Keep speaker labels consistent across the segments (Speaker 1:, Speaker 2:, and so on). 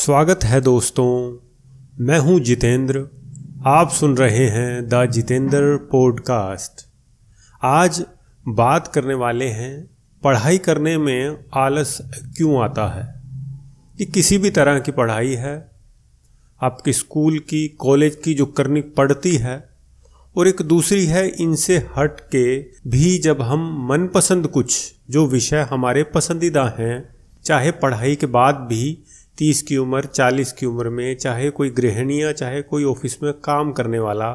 Speaker 1: स्वागत है दोस्तों, मैं हूँ जितेंद्र। आप सुन रहे हैं द जितेंद्र पॉडकास्ट। आज बात करने वाले हैं, पढ़ाई करने में आलस क्यों आता है? कि किसी भी तरह की पढ़ाई है। आपके स्कूल की, कॉलेज की जो करनी पड़ती है, और एक दूसरी है इनसे हट के भी जब हम मनपसंद कुछ, जो विषय हमारे पसंदीदा हैं, चाहे पढ़ाई के बाद भी तीस की उम्र, चालीस की उम्र में चाहे कोई गृहिणियाँ चाहे कोई ऑफ़िस में काम करने वाला,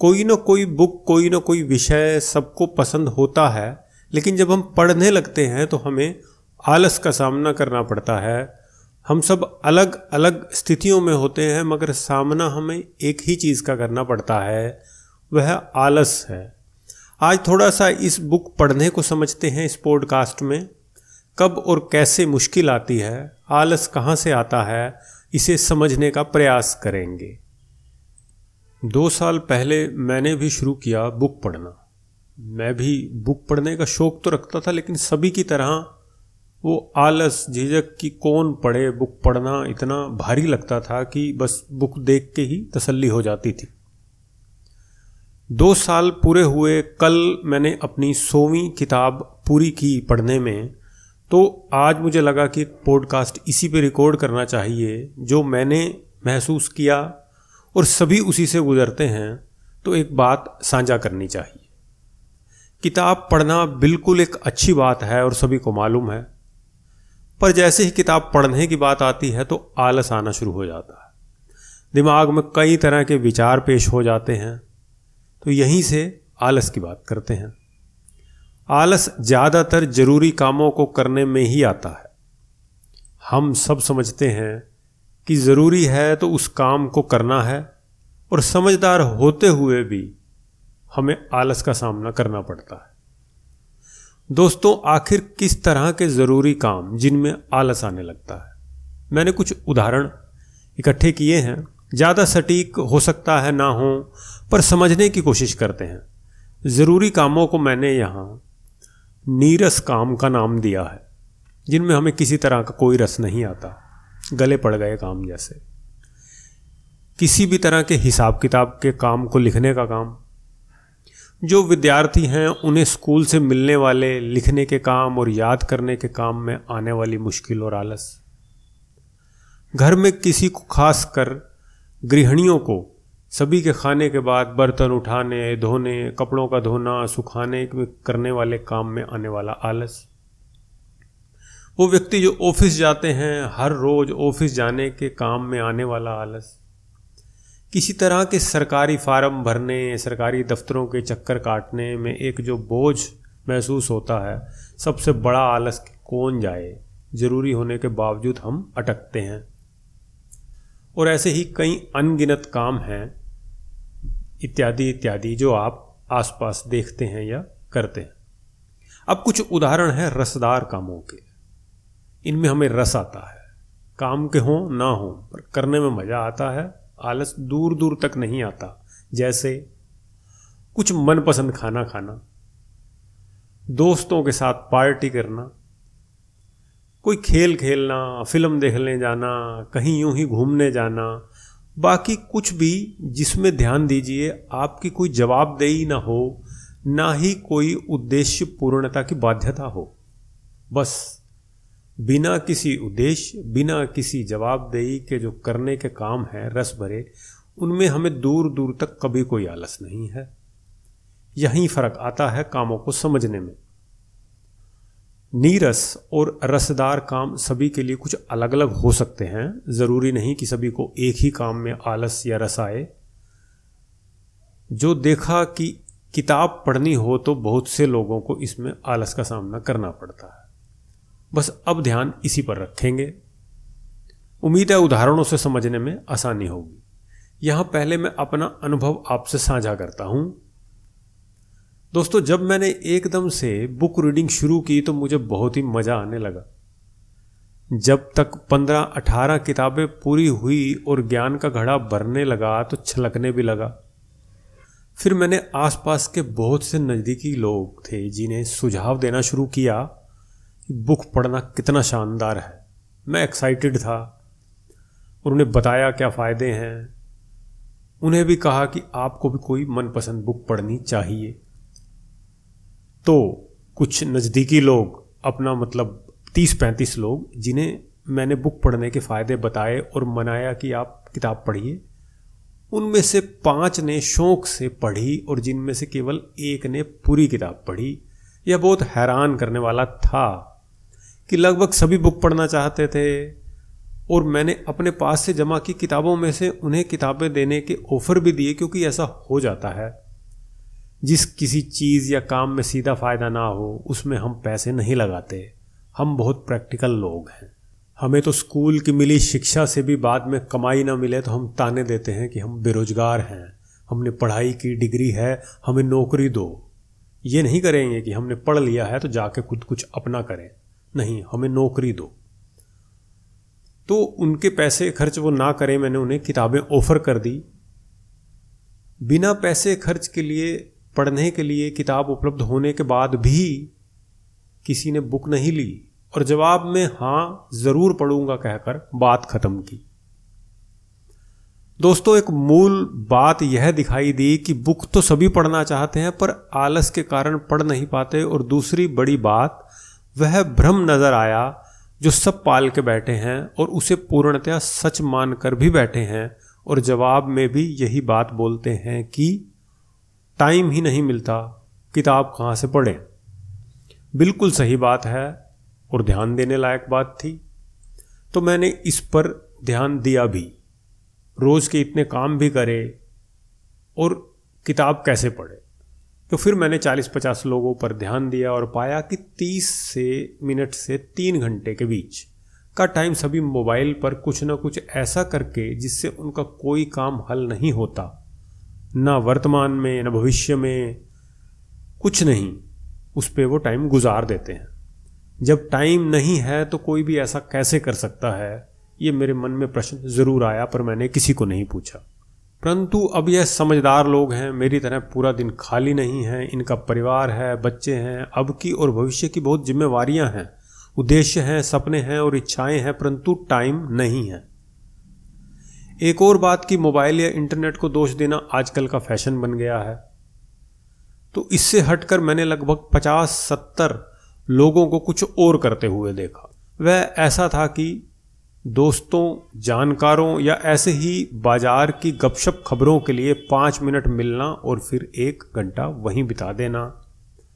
Speaker 1: कोई ना कोई बुक, कोई ना कोई विषय सबको पसंद होता है, लेकिन जब हम पढ़ने लगते हैं तो हमें आलस का सामना करना पड़ता है। हम सब अलग अलग स्थितियों में होते हैं, मगर सामना हमें एक ही चीज़ का करना पड़ता है, वह आलस है। आज थोड़ा सा इस बुक पढ़ने को समझते हैं, इस पॉडकास्ट में। कब और कैसे मुश्किल आती है, आलस कहाँ से आता है, इसे समझने का प्रयास करेंगे। दो साल पहले मैंने भी शुरू किया बुक पढ़ना। मैं भी बुक पढ़ने का शौक तो रखता था, लेकिन सभी की तरह वो आलस, झिझक की कौन पढ़े बुक पढ़ना इतना भारी लगता था कि बस बुक देख के ही तसल्ली हो जाती थी। दो साल पूरे हुए, कल मैंने अपनी सोवीं किताब पूरी की पढ़ने में तो आज मुझे लगा कि पॉडकास्ट इसी पे रिकॉर्ड करना चाहिए, जो मैंने महसूस किया और सभी उसी से गुजरते हैं तो एक बात साझा करनी चाहिए। किताब पढ़ना बिल्कुल एक अच्छी बात है और सभी को मालूम है, पर जैसे ही किताब पढ़ने की बात आती है तो आलस आना शुरू हो जाता है। दिमाग में कई तरह के विचार पेश हो जाते हैं तो यहीं से आलस की बात करते हैं। आलस ज़्यादातर ज़रूरी कामों को करने में ही आता है। हम सब समझते हैं कि ज़रूरी है तो उस काम को करना है और समझदार होते हुए भी हमें आलस का सामना करना पड़ता है। दोस्तों, आखिर किस तरह के ज़रूरी काम जिनमें आलस आने लगता है? मैंने कुछ उदाहरण इकट्ठे किए हैं। ज़्यादा सटीक हो सकता है ना हो, पर समझने की कोशिश करते हैं। ज़रूरी कामों को मैंने यहाँ नीरस काम का नाम दिया है, जिनमें हमें किसी तरह का कोई रस नहीं आता, गले पड़ गए काम जैसे। किसी भी तरह के हिसाब किताब के काम को लिखने का काम, जो विद्यार्थी हैं उन्हें स्कूल से मिलने वाले लिखने के काम और याद करने के काम में आने वाली मुश्किल और आलस। घर में किसी को खास कर गृहिणियों को सभी के खाने के बाद बर्तन उठाने, धोने, कपड़ों का धोना, सुखाने करने वाले काम में आने वाला आलस। वो व्यक्ति जो ऑफ़िस जाते हैं, हर रोज ऑफ़िस जाने के काम में आने वाला आलस। किसी तरह के सरकारी फार्म भरने, सरकारी दफ्तरों के चक्कर काटने में एक जो बोझ महसूस होता है, सबसे बड़ा आलस कौन जाए? ज़रूरी होने के बावजूद हम अटकते हैं। और ऐसे ही कई अनगिनत काम हैं इत्यादि इत्यादि जो आप आसपास देखते हैं या करते हैं। अब कुछ उदाहरण है रसदार कामों के। इनमें हमें रस आता है। काम के हों, ना हों, पर करने में मज़ा आता है, आलस दूर दूर तक नहीं आता। जैसे कुछ मनपसंद खाना खाना, दोस्तों के साथ पार्टी करना, कोई खेल खेलना, फ़िल्म देखने जाना, कहीं यूँ ही घूमने जाना बाकी कुछ भी जिसमें ध्यान दीजिए, आपकी कोई जवाबदेही ना हो, ना ही कोई उद्देश्य पूर्णता की बाध्यता हो। बस, बिना किसी उद्देश्य, बिना किसी जवाबदेही के जो करने के काम हैं, रस भरे, उनमें हमें दूर दूर तक कभी कोई आलस नहीं है। यही फ़र्क आता है कामों को समझने में। नीरस और रसदार काम सभी के लिए कुछ अलग अलग हो सकते हैं। ज़रूरी नहीं कि सभी को एक ही काम में आलस या रस आए। जो देखा कि किताब पढ़नी हो तो बहुत से लोगों को इसमें आलस का सामना करना पड़ता है। बस अब ध्यान इसी पर रखेंगे। उम्मीद है उदाहरणों से समझने में आसानी होगी। यहाँ पहले मैं अपना अनुभव आपसे साझा करता हूँ। दोस्तों, जब मैंने एकदम से बुक रीडिंग शुरू की तो मुझे बहुत ही मज़ा आने लगा। जब तक पंद्रह अठारह किताबें पूरी हुई और ज्ञान का घड़ा भरने लगा तो छलकने भी लगा। फिर मैंने आसपास के बहुत से नज़दीकी लोग थे जिन्हें सुझाव देना शुरू किया कि बुक पढ़ना कितना शानदार है। मैं एक्साइटेड था। और उन्हें बताया क्या फ़ायदे हैं। उन्हें भी कहा कि आपको भी कोई मनपसंद बुक पढ़नी चाहिए। तो कुछ नज़दीकी लोग, अपना मतलब तीस पैंतीस लोग, जिन्हें मैंने बुक पढ़ने के फ़ायदे बताए और मनाया कि आप किताब पढ़िए, उनमें से पाँच ने शौक से पढ़ी और जिनमें से केवल एक ने पूरी किताब पढ़ी। यह बहुत हैरान करने वाला था कि लगभग सभी बुक पढ़ना चाहते थे और मैंने अपने पास से जमा की किताबों में से उन्हें किताबें देने के ऑफ़र भी दिए, क्योंकि ऐसा हो जाता है। जिस किसी चीज़ या काम में सीधा फ़ायदा ना हो, उसमें हम पैसे नहीं लगाते। हम बहुत प्रैक्टिकल लोग हैं। हमें तो स्कूल की मिली शिक्षा से भी बाद में कमाई ना मिले तो हम ताने देते हैं कि हम बेरोजगार हैं, हमने पढ़ाई की डिग्री है, हमें नौकरी दो। ये नहीं करेंगे कि हमने पढ़ लिया है तो जाके खुद कुछ अपना करें। नहीं, हमें नौकरी दो। तो उनके पैसे खर्च वो ना करें, मैंने उन्हें किताबें ऑफ़र कर दी। बिना पैसे खर्च के लिए पढ़ने के लिए किताब उपलब्ध होने के बाद भी किसी ने बुक नहीं ली। और जवाब में, हाँ, ज़रूर पढ़ूँगा, कहकर बात खत्म की। दोस्तों, एक मूल बात यह दिखाई दी कि बुक तो सभी पढ़ना चाहते हैं, पर आलस के कारण पढ़ नहीं पाते। और दूसरी बड़ी बात, वह भ्रम नज़र आया जो सब पाल के बैठे हैं और उसे पूर्णतया सच मानकर भी बैठे हैं। और जवाब में भी यही बात बोलते हैं कि टाइम ही नहीं मिलता किताब कहाँ से पढ़ें। बिल्कुल सही बात है और ध्यान देने लायक बात थी। तो मैंने इस पर ध्यान दिया भी। रोज़ के इतने काम भी करे और किताब कैसे पढ़े। तो फिर मैंने 40-50 लोगों पर ध्यान दिया और पाया कि 30 से मिनट से तीन घंटे के बीच का टाइम सभी मोबाइल पर कुछ ना कुछ ऐसा करके जिससे उनका कोई काम हल नहीं होता। ना वर्तमान में, न भविष्य में, कुछ नहीं। उस पर वो टाइम गुजार देते हैं। जब टाइम नहीं है तो कोई भी ऐसा कैसे कर सकता है? ये मेरे मन में प्रश्न ज़रूर आया, पर मैंने किसी को नहीं पूछा। परंतु अब यह समझदार लोग हैं, मेरी तरह पूरा दिन खाली नहीं है, इनका परिवार है, बच्चे हैं, अब की और भविष्य की बहुत जिम्मेवारियाँ हैं। उद्देश्य हैं, सपने हैं और इच्छाएँ हैं, परंतु टाइम नहीं है। एक और बात कि मोबाइल या इंटरनेट को दोष देना आजकल का फ़ैशन बन गया है। तो इससे हटकर मैंने लगभग पचास, सत्तर लोगों को कुछ और करते हुए देखा। वह ऐसा था कि दोस्तों, जानकारों या ऐसे ही बाज़ार की गपशप खबरों के लिए पाँच मिनट मिलना और फिर एक घंटा वहीं बिता देना।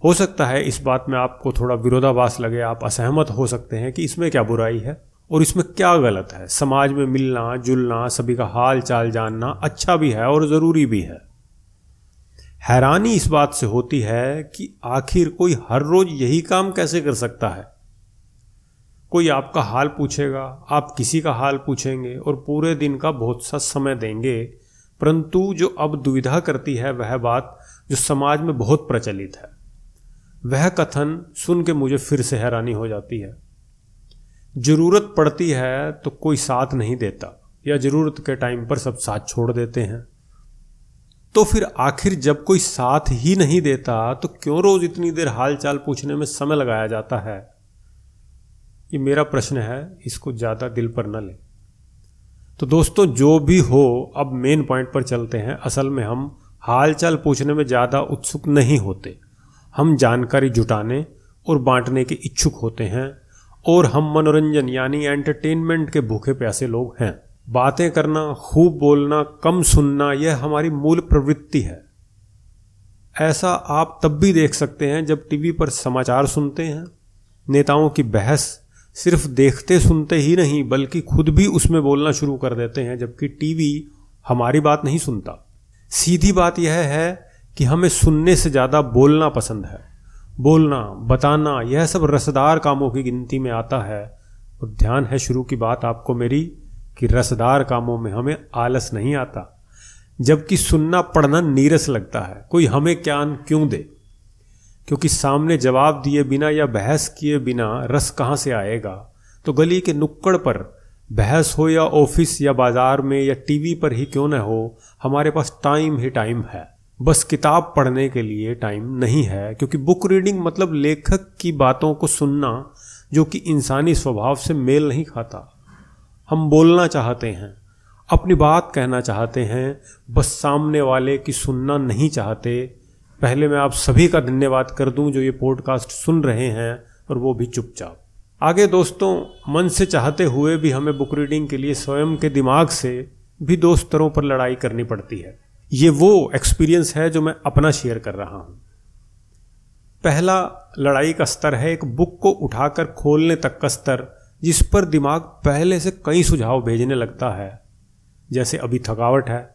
Speaker 1: हो सकता है इस बात में आपको थोड़ा विरोधाभास लगे, आप असहमत हो सकते हैं कि इसमें क्या बुराई है। और इसमें क्या गलत है? समाज में मिलना, जुलना, सभी का हाल चाल जानना अच्छा भी है और ज़रूरी भी है। हैरानी इस बात से होती है कि आखिर कोई हर रोज यही काम कैसे कर सकता है? कोई आपका हाल पूछेगा, आप किसी का हाल पूछेंगे और पूरे दिन का बहुत सा समय देंगे, परंतु जो अब दुविधा करती है वह बात जो समाज में बहुत प्रचलित है। वह कथन सुन के मुझे फिर से हैरानी हो जाती है। ज़रूरत पड़ती है तो कोई साथ नहीं देता, या ज़रूरत के टाइम पर सब साथ छोड़ देते हैं। तो फिर आखिर जब कोई साथ ही नहीं देता तो क्यों रोज इतनी देर हाल चाल पूछने में समय लगाया जाता है? ये मेरा प्रश्न है, इसको ज़्यादा दिल पर न ले। तो दोस्तों, जो भी हो, अब मेन पॉइंट पर चलते हैं। असल में हम हाल चाल पूछने में ज़्यादा उत्सुक नहीं होते। हम जानकारी जुटाने और बांटने के इच्छुक होते हैं। और हम मनोरंजन यानी एंटरटेनमेंट के भूखे प्यासे लोग हैं। बातें करना, खूब बोलना, कम सुनना, यह हमारी मूल प्रवृत्ति है। ऐसा आप तब भी देख सकते हैं जब टीवी पर समाचार सुनते हैं। नेताओं की बहस सिर्फ़ देखते सुनते ही नहीं, बल्कि खुद भी उसमें बोलना शुरू कर देते हैं, जबकि टीवी हमारी बात नहीं सुनता। सीधी बात यह है कि हमें सुनने से ज़्यादा बोलना पसंद है। बोलना, बताना, यह सब रसदार कामों की गिनती में आता है। और ध्यान है शुरू की बात आपको मेरी, कि रसदार कामों में हमें आलस नहीं आता, जबकि सुनना पढ़ना नीरस लगता है। कोई हमें ज्ञान क्यों दे? क्योंकि सामने जवाब दिए बिना या बहस किए बिना रस कहाँ से आएगा? तो गली के नुक्कड़ पर बहस हो या ऑफ़िस या बाज़ार में या टीवी पर ही क्यों न हो, हमारे पास टाइम ही टाइम है। बस किताब पढ़ने के लिए टाइम नहीं है, क्योंकि बुक रीडिंग मतलब लेखक की बातों को सुनना, जो कि इंसानी स्वभाव से मेल नहीं खाता। हम बोलना चाहते हैं, अपनी बात कहना चाहते हैं, बस सामने वाले की सुनना नहीं चाहते। पहले मैं आप सभी का धन्यवाद कर दूँ जो ये पॉडकास्ट सुन रहे हैं, और वो भी चुपचाप। आगे दोस्तों, मन से चाहते हुए भी हमें बुक रीडिंग के लिए स्वयं के दिमाग से भी दो स्तरों पर लड़ाई करनी पड़ती है। ये वो एक्सपीरियंस है जो मैं अपना शेयर कर रहा हूँ। पहला लड़ाई का स्तर है, एक बुक को उठाकर खोलने तक का स्तर, जिस पर दिमाग पहले से कई सुझाव भेजने लगता है। जैसे अभी थकावट है,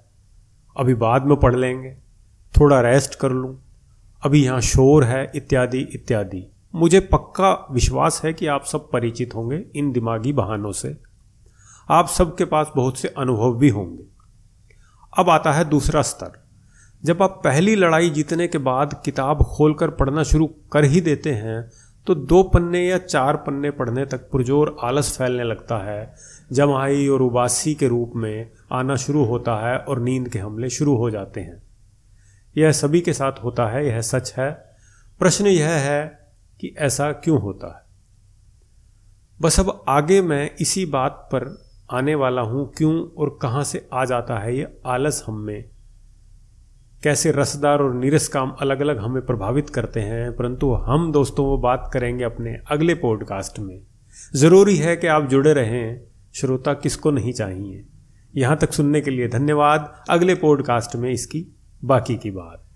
Speaker 1: अभी बाद में पढ़ लेंगे, थोड़ा रेस्ट कर लूँ, अभी यहाँ शोर है, इत्यादि इत्यादि। मुझे पक्का विश्वास है कि आप सब परिचित होंगे इन दिमागी बहानों से। आप सबके पास बहुत से अनुभव भी होंगे। अब आता है दूसरा स्तर। जब आप पहली लड़ाई जीतने के बाद किताब खोलकर पढ़ना शुरू कर ही देते हैं तो दो पन्ने या चार पन्ने पढ़ने तक पुरजोर आलस फैलने लगता है। जमाई और उबासी के रूप में आना शुरू होता है और नींद के हमले शुरू हो जाते हैं। यह सभी के साथ होता है, यह सच है। प्रश्न यह है कि ऐसा क्यों होता है? बस अब आगे मैं इसी बात पर आने वाला हूँ क्यों और कहाँ से आ जाता है ये आलस हम में? कैसे रसदार और नीरस काम अलग अलग हमें प्रभावित करते हैं? परंतु हम दोस्तों, वो बात करेंगे अपने अगले पॉडकास्ट में। ज़रूरी है कि आप जुड़े रहें। श्रोता किसको नहीं चाहिए? यहाँ तक सुनने के लिए धन्यवाद। अगले पॉडकास्ट में इसकी बाकी की बात।